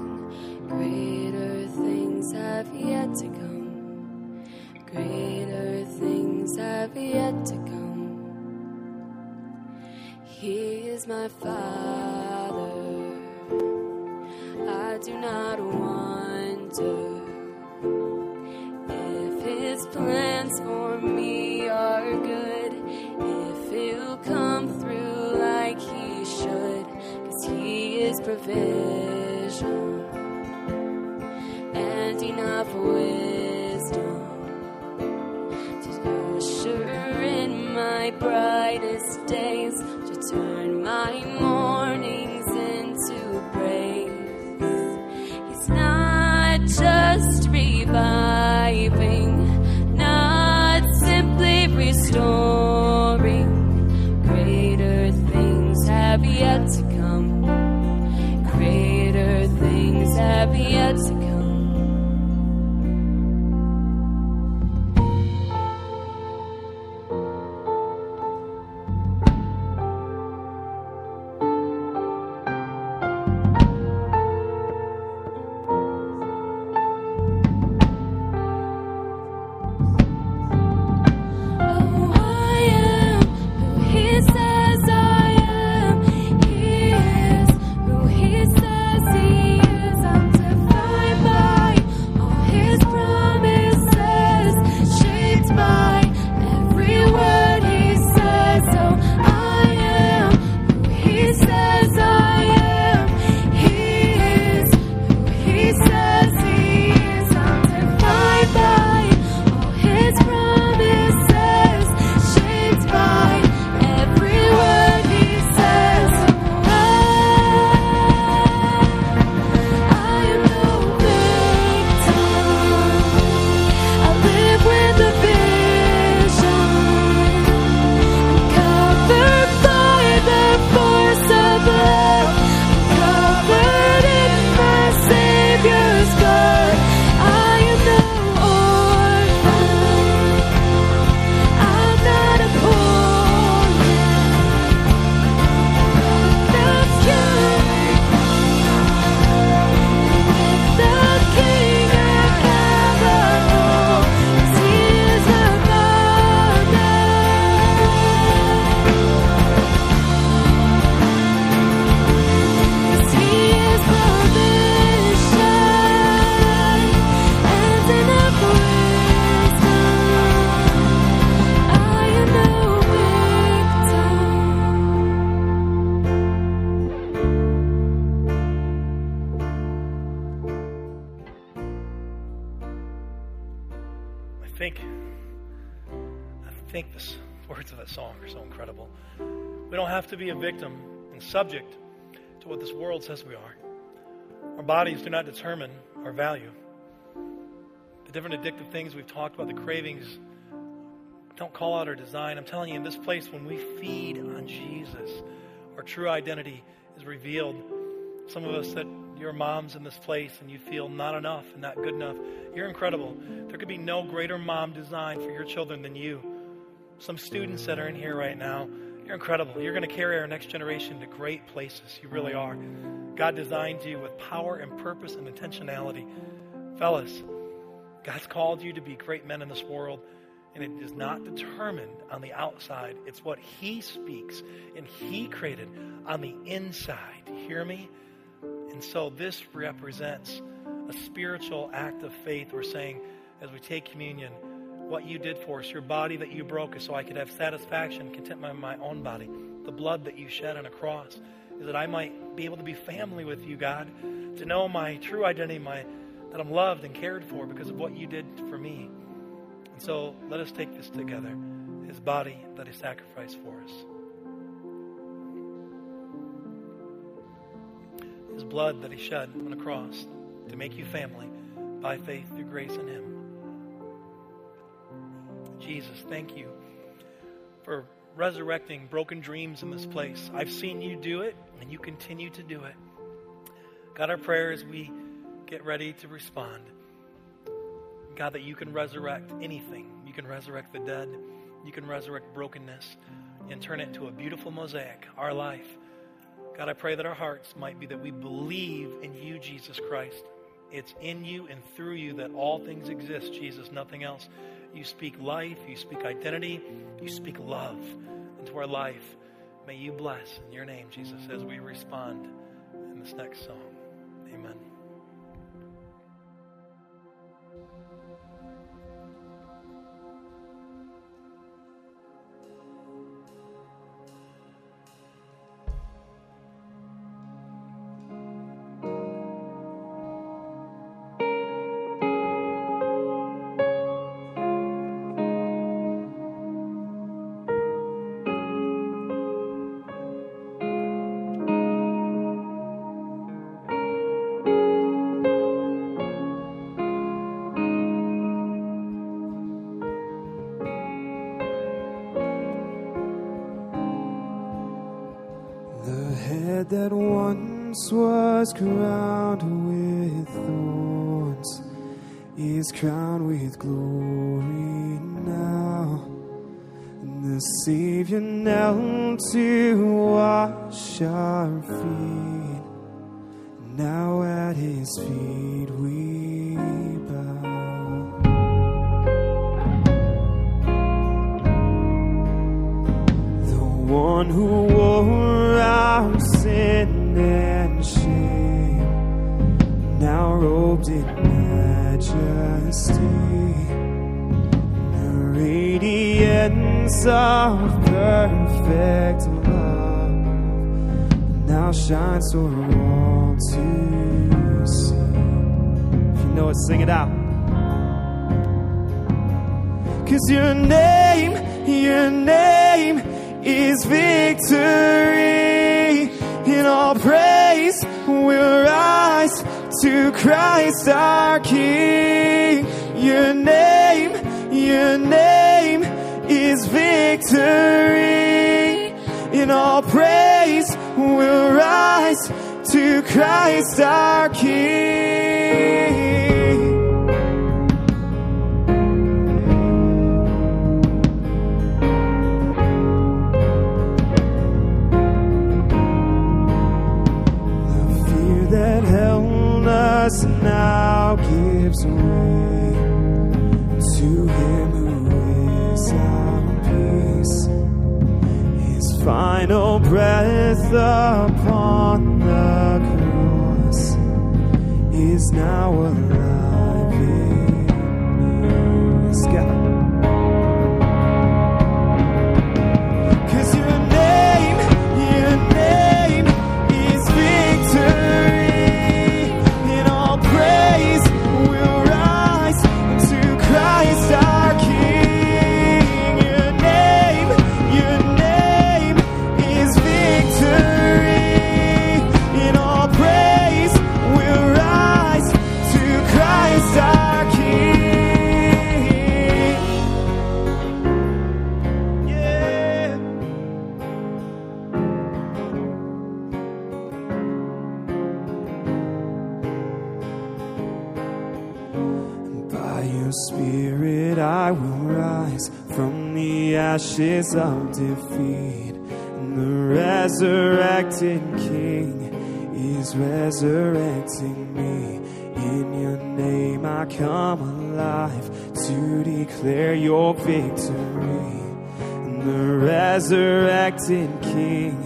Greater things have yet to come. Greater things have yet to come. He is my Father. He bodies do not determine our value. The different addictive things we've talked about, the cravings, don't call out our design. I'm telling you, in this place, when we feed on Jesus, our true identity is revealed. Some of us that you're moms in this place and you feel not enough and not good enough, you're incredible. There could be no greater mom design for your children than you. Some students that are in here right now, you're incredible. You're going to carry our next generation to great places. You really are. God designed you with power and purpose and intentionality. Fellas, God's called you to be great men in this world, and it is not determined on the outside. It's what He speaks and He created on the inside. Hear me? And so this represents a spiritual act of faith. We're saying, as we take communion, what you did for us, your body that you broke so I could have satisfaction, contentment in my own body, the blood that you shed on a cross, is that I might be able to be family with you, God, to know my true identity, my that I'm loved and cared for because of what you did for me. And so let us take this together, his body that he sacrificed for us. His blood that he shed on the cross to make you family by faith through grace in him. Jesus, thank you for resurrecting broken dreams in this place. I've seen you do it, and you continue to do it. God, our prayer as we get ready to respond. God, that you can resurrect anything. You can resurrect the dead. You can resurrect brokenness and turn it into a beautiful mosaic, our life. God, I pray that our hearts might be that we believe in you, Jesus Christ. It's in you and through you that all things exist, Jesus, nothing else. You speak life, you speak identity, you speak love into our life. May you bless in your name, Jesus, as we respond in this next song. Head that once was crowned with thorns is crowned with glory now. And the Savior knelt to wash our feet. Now at his feet we one who wore our sin and shame, now robed in majesty. The radiance of perfect love now shines for all to see. If you know it, sing it out. Cause your name, your name is victory. And all praise will rise to Christ our King. Your name, your name is victory. And all praise will rise to Christ our King. Now gives way to Him who is our peace. His final breath upon the cross is now alive ashes of defeat. And the resurrected King is resurrecting me. In your name I come alive to declare your victory. And the resurrected King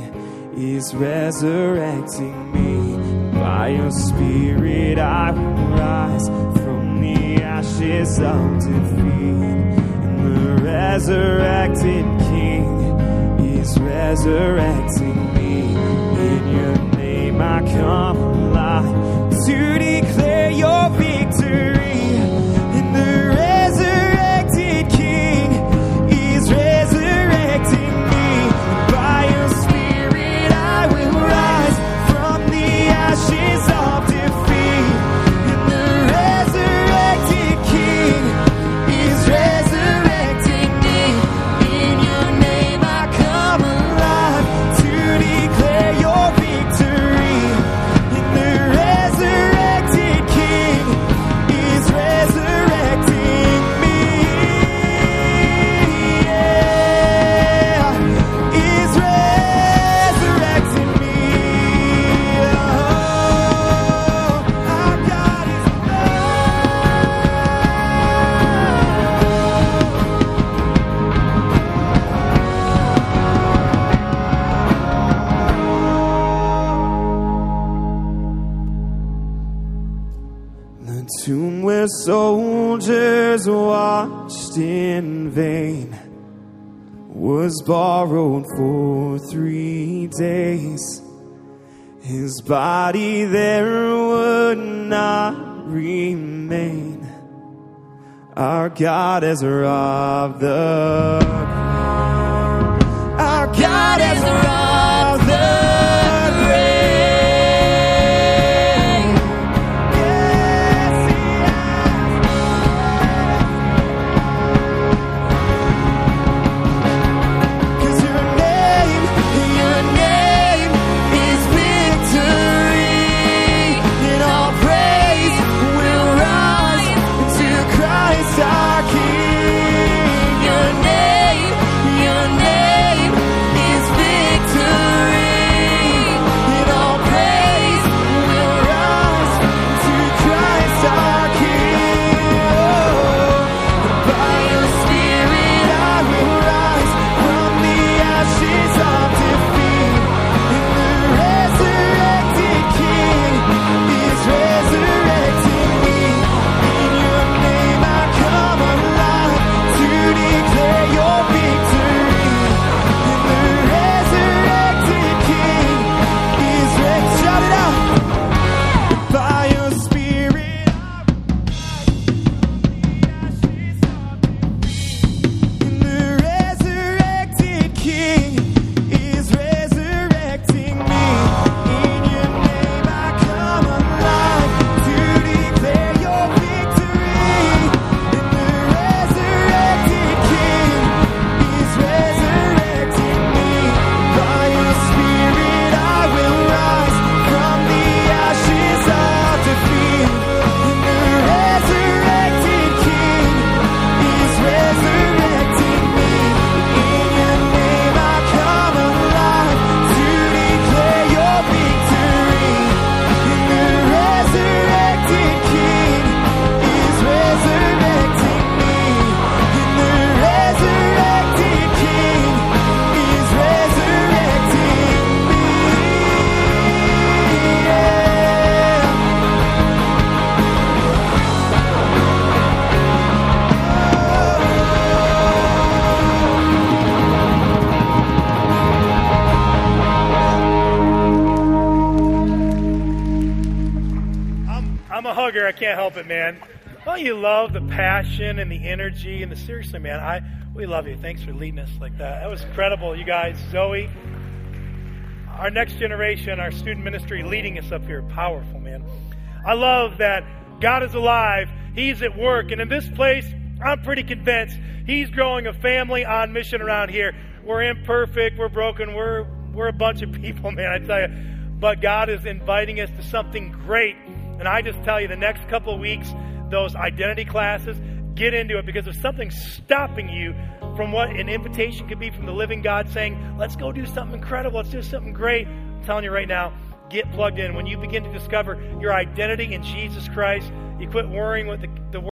is resurrecting me. By your spirit I will rise from the ashes of defeat. Resurrected King is resurrecting me. In your name I come alive to declare your victory. Was borrowed for three days. His body there would not remain. Our God has robbed the seriously, man? I we love you. Thanks for leading us like that. That was incredible, you guys. Zoe, our next generation, our student ministry leading us up here. Powerful, man. I love that God is alive. He's at work, and in this place, I'm pretty convinced He's growing a family on mission around here. We're imperfect. We're broken. We're we're a bunch of people, man. I tell you. But God is inviting us to something great. And I just tell you, the next couple of weeks, those identity classes, get into it because if something's stopping you from what an invitation could be from the living God saying, let's go do something incredible. Let's do something great. I'm telling you right now, get plugged in. When you begin to discover your identity in Jesus Christ, you quit worrying what the, the